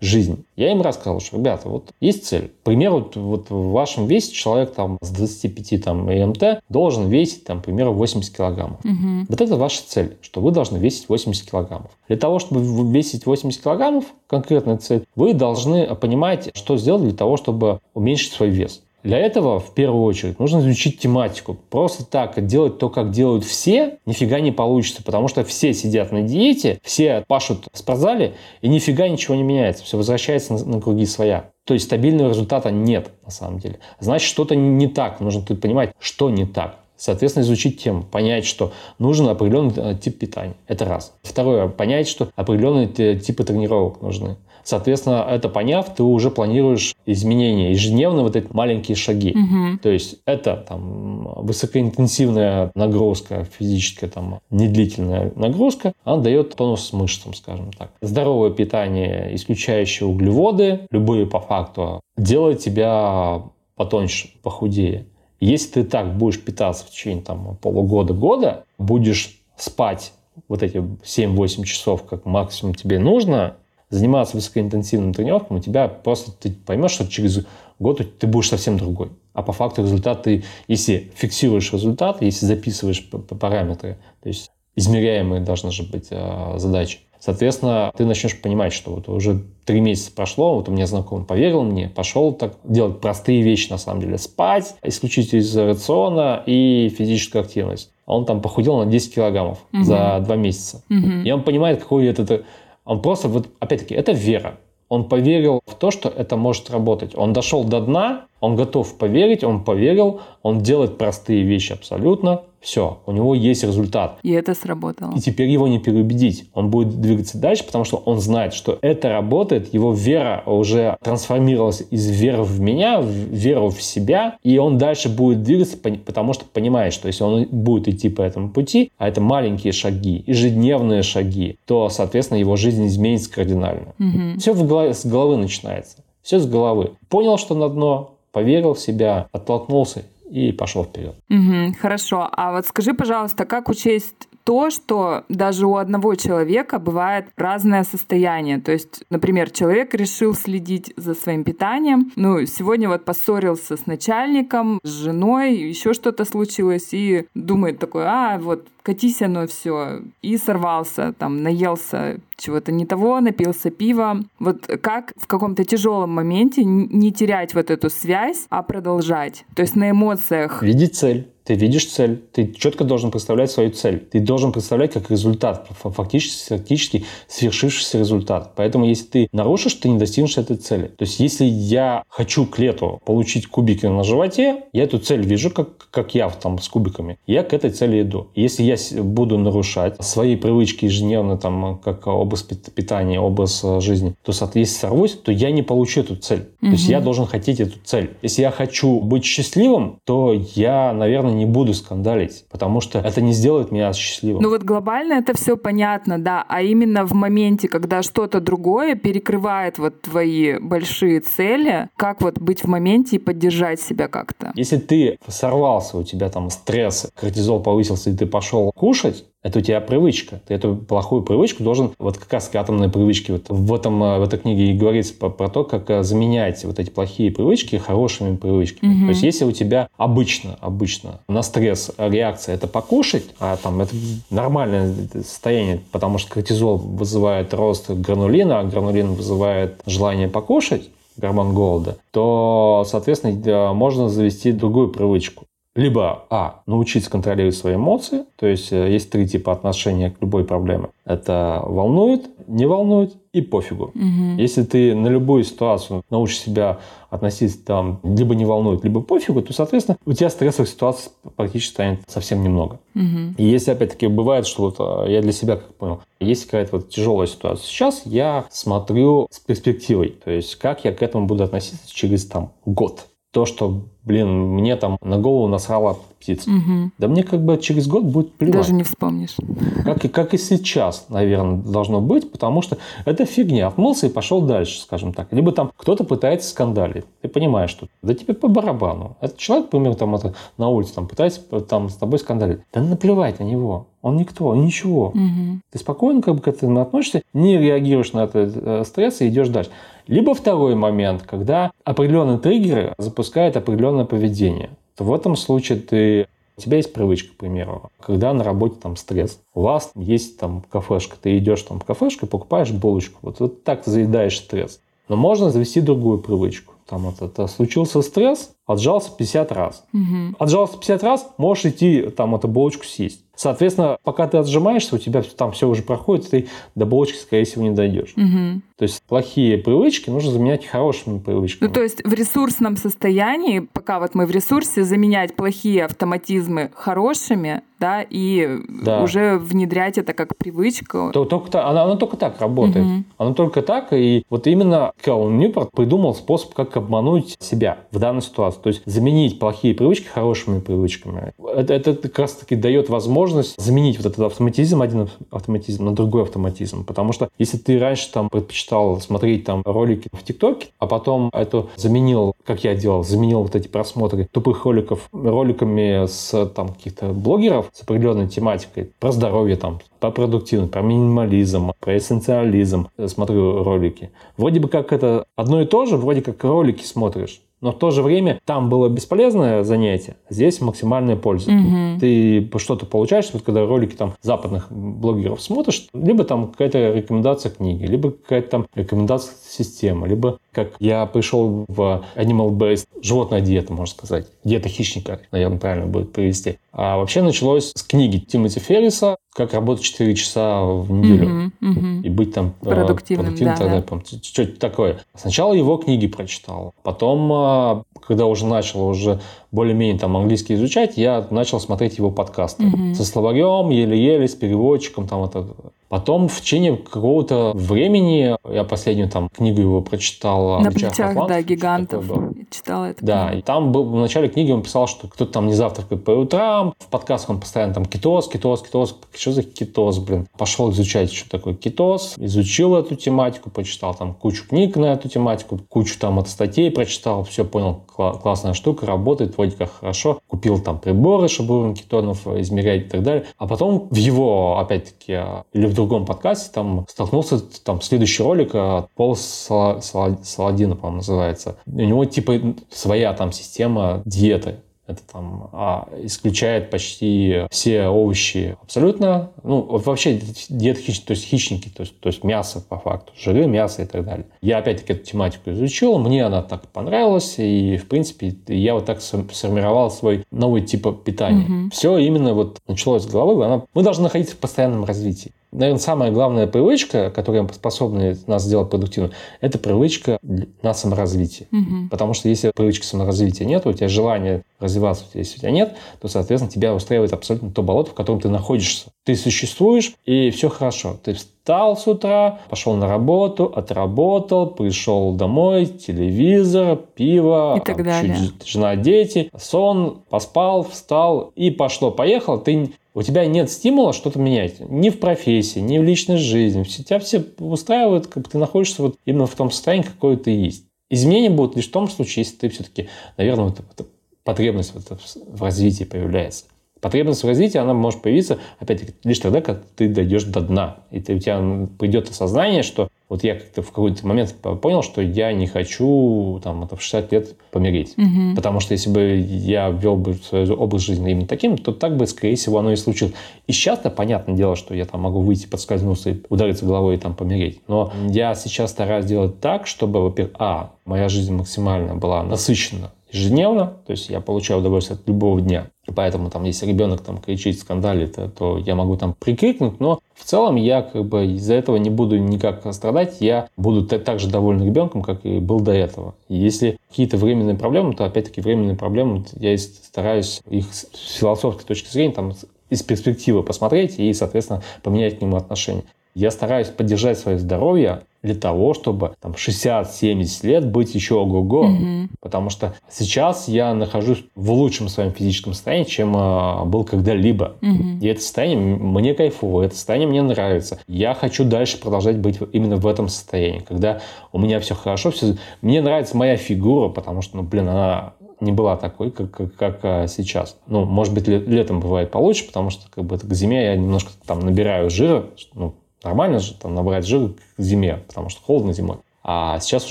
жизнь. Я им рассказывал, что, ребята, вот есть цель. К примеру, вот, вот в вашем весе человек там с 25 там, МТ должен весить, там, к примеру, 80 килограммов. Угу. Вот это ваша цель, что вы должны весить 80 килограммов. Для того, чтобы весить 80 килограммов, конкретная цель, вы должны понимать, что сделать для того, чтобы уменьшить свой вес. Для этого, в первую очередь, нужно изучить тематику. Просто так делать то, как делают все, нифига не получится, потому что все сидят на диете, все пашут в спортзале, и нифига ничего не меняется, все возвращается на, на круги своя. То есть стабильного результата нет, на самом деле. Значит, что-то не так, нужно тут понимать, что не так. Соответственно, изучить тему, понять, что нужен определенный э, тип питания. Это раз. Второе, понять, что определенные типы тренировок нужны. Соответственно, это поняв, ты уже планируешь изменения, ежедневно вот эти маленькие шаги. Угу. То есть это там высокоинтенсивная нагрузка, физическая там недлительная нагрузка, она дает тонус мышцам, скажем так. Здоровое питание, исключающее углеводы, любые по факту, делает тебя потоньше, похудее. Если ты так будешь питаться в течение там, полугода-года, будешь спать вот эти 7-8 часов, как максимум тебе нужно, заниматься высокоинтенсивным тренировкам, у тебя просто ты поймешь, что через год ты будешь совсем другой. А по факту результат ты, если фиксируешь результат, если записываешь параметры, то есть измеряемые должны же быть э, задачи, Соответственно, ты начнешь понимать, что вот уже три месяца прошло, вот у меня знакомый поверил мне, пошел так делать простые вещи, на самом деле. Спать исключительно из рациона и физическую активность. А он там похудел на 10 килограммов угу. за два месяца. Угу. И он понимает, какой это... Он просто, вот опять-таки, это вера. Он поверил в то, что это может работать. Он дошел до дна, он готов поверить, он поверил, он делает простые вещи абсолютно, все, у него есть результат. И это сработало. И теперь его не переубедить. Он будет двигаться дальше, потому что он знает, что это работает, его вера уже трансформировалась из веры в меня, в веру в себя, и он дальше будет двигаться, потому что понимает, что если он будет идти по этому пути, а это маленькие шаги, ежедневные шаги, то, соответственно, его жизнь изменится кардинально. Угу. Все в голове, с головы начинается. Все с головы. Понял, что на дно, поверил в себя, оттолкнулся и пошел вперед. Угу, хорошо. А вот скажи, пожалуйста, как учесть то, что даже у одного человека бывает разное состояние. То есть, например, человек решил следить за своим питанием, ну, сегодня вот поссорился с начальником, с женой, еще что-то случилось, и думает такой, а, вот катись оно все, и сорвался, там, наелся чего-то не того, напился пива. Вот как в каком-то тяжелом моменте не терять вот эту связь, а продолжать? То есть на эмоциях. Видеть цель. Ты видишь цель, ты четко должен представлять свою цель. Ты должен представлять как результат, фактически, фактически свершившийся результат. Поэтому если ты нарушишь, ты не достигнешь этой цели. То есть если я хочу к лету получить кубики на животе, я эту цель вижу, как, как я там с кубиками. Я к этой цели иду. Если я буду нарушать свои привычки ежедневно, там, как образ питания, образ э, жизни, то, соответственно, если сорвусь, то я не получу эту цель. Угу. То есть я должен хотеть эту цель. Если я хочу быть счастливым, то я, наверное, не буду скандалить, потому что это не сделает меня счастливым. Ну вот глобально это все понятно, да, а именно в моменте, когда что-то другое перекрывает вот твои большие цели, как вот быть в моменте и поддержать себя как-то? Если ты сорвался, у тебя там стресс, кортизол повысился, и ты пошел кушать, это у тебя привычка. Ты эту плохую привычку должен, вот как раз атомные привычки, вот в, этом, э, в этой книге и говорится про, про то, как э, заменять вот эти плохие привычки хорошими привычками. Угу. То есть если у тебя обычно, обычно на стресс реакция это покушать, а там это нормальное состояние, потому что кортизол вызывает рост гранулина, а гранулин вызывает желание покушать, гормон голода, то, соответственно, можно завести другую привычку либо, а, научиться контролировать свои эмоции, то есть э, есть три типа отношения к любой проблеме. Это волнует, не волнует и пофигу. Угу. Если ты на любую ситуацию научишь себя относиться там либо не волнует, либо пофигу, то, соответственно, у тебя стрессовых ситуаций практически станет совсем немного. Угу. И если, опять-таки, бывает, что вот э, я для себя как понял, есть какая-то вот тяжелая ситуация. Сейчас я смотрю с перспективой, то есть как я к этому буду относиться через там год то, что, блин, мне там на голову насрала птица. Угу. Да мне как бы через год будет плевать. Даже не вспомнишь. Как и, как и сейчас, наверное, должно быть, потому что это фигня. Отмылся и пошел дальше, скажем так. Либо там кто-то пытается скандалить. Ты понимаешь, что да тебе по барабану. Этот человек, например, там это, на улице там, пытается там, с тобой скандалить. Да наплевать на него. Он никто, он ничего. Угу. Ты спокойно как бы к этому относишься, не реагируешь на этот э, стресс и идешь дальше. Либо второй момент, когда определенные триггеры запускают определенное поведение. То в этом случае ты у тебя есть привычка, к примеру, когда на работе там стресс. У вас есть там кафешка, ты идешь там в кафешку и покупаешь булочку. Вот, вот так ты заедаешь стресс. Но можно завести другую привычку. Там это, это случился стресс, отжался 50 раз. Угу. Отжался 50 раз, можешь идти там эту булочку съесть. Соответственно, пока ты отжимаешься, у тебя там все уже проходит, ты до булочки, скорее всего, не дойдешь. Угу. То есть плохие привычки нужно заменять хорошими привычками. Ну, то есть в ресурсном состоянии, пока вот мы в ресурсе, заменять плохие автоматизмы хорошими, да, и да. уже внедрять это как привычку. То, только, она, она только так работает. Угу. Она только так, и вот именно Кэлл Ньюпорт придумал способ, как обмануть себя в данной ситуации. То есть заменить плохие привычки хорошими привычками. Это, это как раз-таки дает возможность возможность заменить вот этот автоматизм, один автоматизм на другой автоматизм. Потому что если ты раньше там предпочитал предпочитал смотреть там ролики в ТикТоке, а потом эту заменил, как я делал, заменил вот эти просмотры тупых роликов роликами с там каких-то блогеров с определенной тематикой про здоровье там, по продуктивности, про минимализм, про эссенциализм смотрю ролики. Вроде бы как это одно и то же, вроде как ролики смотришь. Но в то же время там было бесполезное занятие, а здесь максимальная польза. Угу. Ты что-то получаешь, вот когда ролики там западных блогеров смотришь, либо там какая-то рекомендация книги, либо какая-то там рекомендация системы, либо как я пришел в Animal Based, животная диета, можно сказать, диета хищника, наверное, правильно будет привести. А вообще началось с книги Тимоти Ферриса «Как работать 4 часа в неделю mm-hmm, mm-hmm. и быть там э, продуктивным». продуктивным да, да. Что-то такое. Сначала его книги прочитал, потом, а, когда уже начал уже более-менее там английский изучать, я начал смотреть его подкасты mm-hmm. со словарем, еле-еле, с переводчиком, там это Потом в течение какого-то времени, я последнюю там книгу его прочитал «На плечах, Атлантов, да, гигантов». Читала это. Да, и там был, в начале книги он писал, что кто-то там не завтракает по утрам, в подкастах он постоянно там кетоз, кетоз, кетоз. Что за кетоз, блин? Пошел изучать, что такое кетоз, изучил эту тематику, почитал там кучу книг на эту тематику, кучу там от статей прочитал, все понял, классная штука, работает, вроде как хорошо. Купил там приборы, чтобы уровень кетонов измерять и так далее. А потом в его, опять-таки, или в другом подкасте там столкнулся, там следующий ролик от Пола Саладина, по-моему, называется. У него типа своя там система диеты. Это там а, исключает почти все овощи абсолютно. Ну, вообще диета хищники, то есть хищники, то есть, то есть мясо по факту, жиры, мясо и так далее. Я опять-таки эту тематику изучил, мне она так понравилась, и в принципе я вот так сформировал свой новый тип питания. Угу. Все именно вот началось с головы, она, мы должны находиться в постоянном развитии. Наверное, самая главная привычка, которая способна нас сделать продуктивным, это привычка на саморазвитие. Угу. Потому что если привычки саморазвития нет, у тебя желания развиваться, если у тебя нет, то, соответственно, тебя устраивает абсолютно то болото, в котором ты находишься. Ты существуешь, и все хорошо. Ты встал с утра, пошел на работу, отработал, пришел домой, телевизор, пиво, и так далее. жена, дети, сон, поспал, встал и пошло. Поехал, ты у тебя нет стимула что-то менять. Ни в профессии, ни в личной жизни. Тебя все устраивают, как ты находишься вот именно в том состоянии, какое ты есть. Изменения будут лишь в том случае, если ты все-таки, наверное, вот, вот, потребность вот в развитии появляется. Потребность в развитии, она может появиться, опять-таки, лишь тогда, когда ты дойдешь до дна. И ты, у тебя придет осознание, что вот я как-то в какой-то момент понял, что я не хочу там, это в 60 лет помереть. Угу. Потому что если бы я вел бы свой образ жизни именно таким, то так бы, скорее всего, оно и случилось. И сейчас-то, понятное дело, что я там могу выйти, подскользнуться и удариться головой и там помереть. Но я сейчас стараюсь делать так, чтобы, во-первых, а, моя жизнь максимально была насыщена ежедневно, то есть я получаю удовольствие от любого дня. И поэтому там, если ребенок там кричит, скандалит, то, то я могу там прикрикнуть, но в целом я как бы из-за этого не буду никак страдать, я буду так же доволен ребенком, как и был до этого. Если какие-то временные проблемы, то опять-таки временные проблемы, я стараюсь их с философской точки зрения там из перспективы посмотреть и, соответственно, поменять к нему отношение. Я стараюсь поддержать свое здоровье для того, чтобы там 60-70 лет быть еще ого-го. Угу. Потому что сейчас я нахожусь в лучшем своем физическом состоянии, чем э, был когда-либо. Угу. И это состояние мне кайфово, это состояние мне нравится. Я хочу дальше продолжать быть именно в этом состоянии, когда у меня все хорошо, все... мне нравится моя фигура, потому что, ну, блин, она не была такой, как, как, как а, сейчас. Ну, может быть, летом бывает получше, потому что как бы к зиме я немножко там набираю жира, ну, Нормально же там набрать жир к зиме, потому что холодно зимой. А сейчас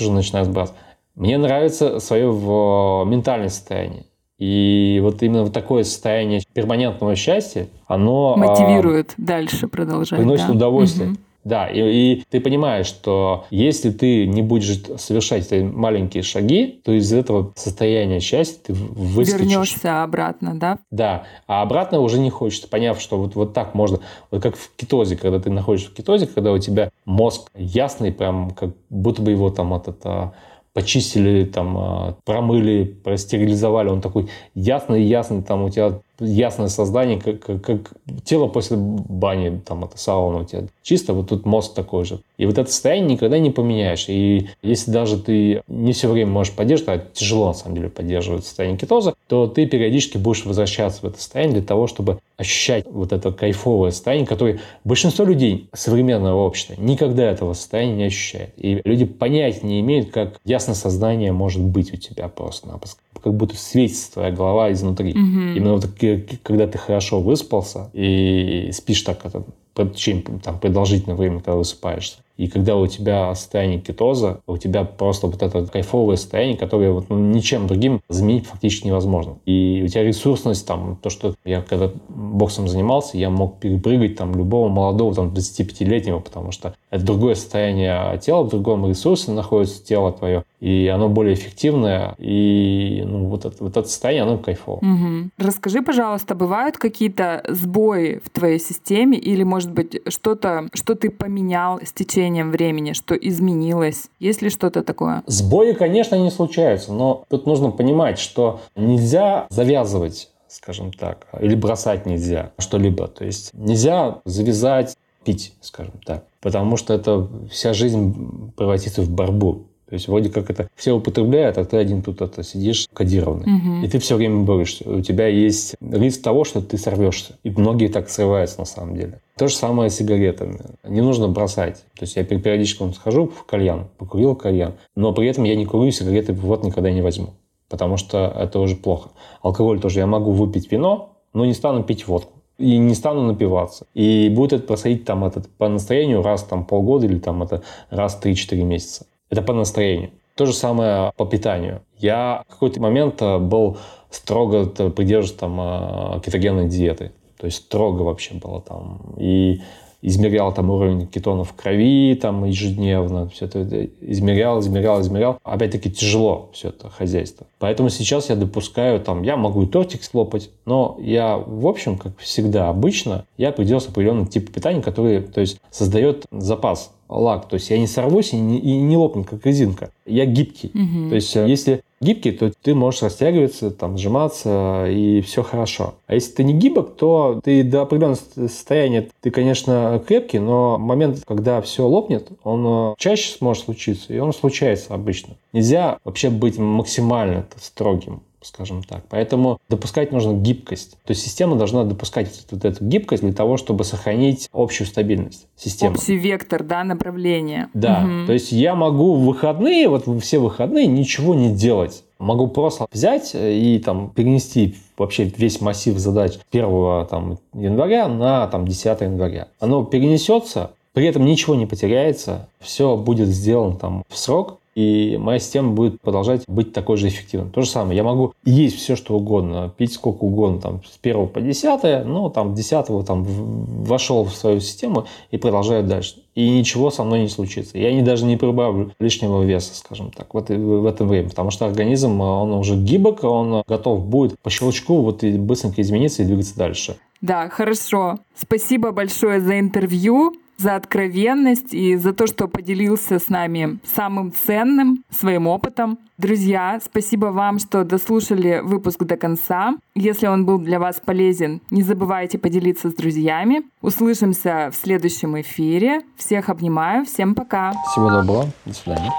уже начинаю сбрасывать. Мне нравится свое в ментальное состояние. И вот именно вот такое состояние перманентного счастья, оно... А, Мотивирует а, дальше продолжать. Приносит да? удовольствие. Угу. Да, и, и ты понимаешь, что если ты не будешь совершать эти маленькие шаги, то из этого состояния счастья ты выскочишь. Вернешься обратно, да? Да, а обратно уже не хочется, поняв, что вот, вот так можно, вот как в кетозе, когда ты находишься в кетозе, когда у тебя мозг ясный, прям как будто бы его там от это почистили, там, а, промыли, простерилизовали, он такой ясный-ясный, там у тебя ясное создание, как, как, как тело после бани, там, это сауна у тебя. Чисто вот тут мозг такой же. И вот это состояние никогда не поменяешь. И если даже ты не все время можешь поддерживать, а тяжело, на самом деле, поддерживать состояние кетоза, то ты периодически будешь возвращаться в это состояние для того, чтобы ощущать вот это кайфовое состояние, которое большинство людей современного общества никогда этого состояния не ощущает. И люди понятия не имеют, как ясное сознание может быть у тебя просто-напросто. Как будто светится твоя голова изнутри. Угу. Именно вот, когда ты хорошо выспался и спишь так это, в течение там, продолжительное время, когда высыпаешься, и когда у тебя состояние кетоза, у тебя просто вот это кайфовое состояние, которое вот, ну, ничем другим заменить фактически невозможно. И у тебя ресурсность, там, то, что я когда боксом занимался, я мог перепрыгать там любого молодого, там, 25-летнего, потому что это другое состояние тела, в другом ресурсе находится тело твое, и оно более эффективное, и ну, вот, это, вот это состояние, оно кайфово. Угу. Расскажи, пожалуйста, бывают какие-то сбои в твоей системе или, может быть, что-то, что ты поменял с течением времени, что изменилось? Есть ли что-то такое? Сбои, конечно, не случаются, но тут нужно понимать, что нельзя завязывать скажем так, или бросать нельзя что-либо. То есть нельзя завязать пить, скажем так, потому что это вся жизнь превратится в борьбу. То есть вроде как это все употребляют, а ты один тут это сидишь кодированный. Угу. И ты все время борешься. У тебя есть риск того, что ты сорвешься. И многие так срываются на самом деле. То же самое с сигаретами. Не нужно бросать. То есть я периодически схожу в кальян, покурил кальян, но при этом я не курю сигареты в рот никогда не возьму. Потому что это уже плохо. Алкоголь тоже. Я могу выпить вино, но не стану пить водку и не стану напиваться. И будет это происходить там этот, по настроению раз там полгода или там это раз 3-4 месяца. Это по настроению. То же самое по питанию. Я в какой-то момент э, был строго придерживался там э, кетогенной диеты. То есть строго вообще было там. И измерял там уровень кетонов в крови там ежедневно, все это измерял, измерял, измерял. Опять-таки тяжело все это хозяйство. Поэтому сейчас я допускаю, там, я могу и тортик слопать, но я, в общем, как всегда, обычно, я придерживаюсь определенного типа питания, который, то есть, создает запас лак. То есть я не сорвусь и не, и не лопну, как резинка. Я гибкий. Угу. То есть если гибкий, то ты можешь растягиваться, там, сжиматься, и все хорошо. А если ты не гибок, то ты до определенного состояния, ты, конечно, крепкий, но момент, когда все лопнет, он э, чаще сможет случиться, и он случается обычно. Нельзя вообще быть максимально строгим скажем так. Поэтому допускать нужно гибкость. То есть система должна допускать вот эту гибкость для того, чтобы сохранить общую стабильность системы. Общий вектор, да, направление. Да. Угу. То есть я могу в выходные, вот все выходные ничего не делать. Могу просто взять и там перенести вообще весь массив задач 1 там, января на там, 10 января. Оно перенесется, при этом ничего не потеряется, все будет сделано там в срок, и моя система будет продолжать быть такой же эффективной. То же самое, я могу есть все, что угодно, пить сколько угодно, там, с 1 по 10, но там 10 там, вошел в свою систему и продолжаю дальше. И ничего со мной не случится. Я не, даже не прибавлю лишнего веса, скажем так, вот в это время. Потому что организм, он уже гибок, он готов будет по щелчку вот и быстренько измениться и двигаться дальше. Да, хорошо. Спасибо большое за интервью за откровенность и за то, что поделился с нами самым ценным своим опытом. Друзья, спасибо вам, что дослушали выпуск до конца. Если он был для вас полезен, не забывайте поделиться с друзьями. Услышимся в следующем эфире. Всех обнимаю. Всем пока. Всего доброго. До свидания.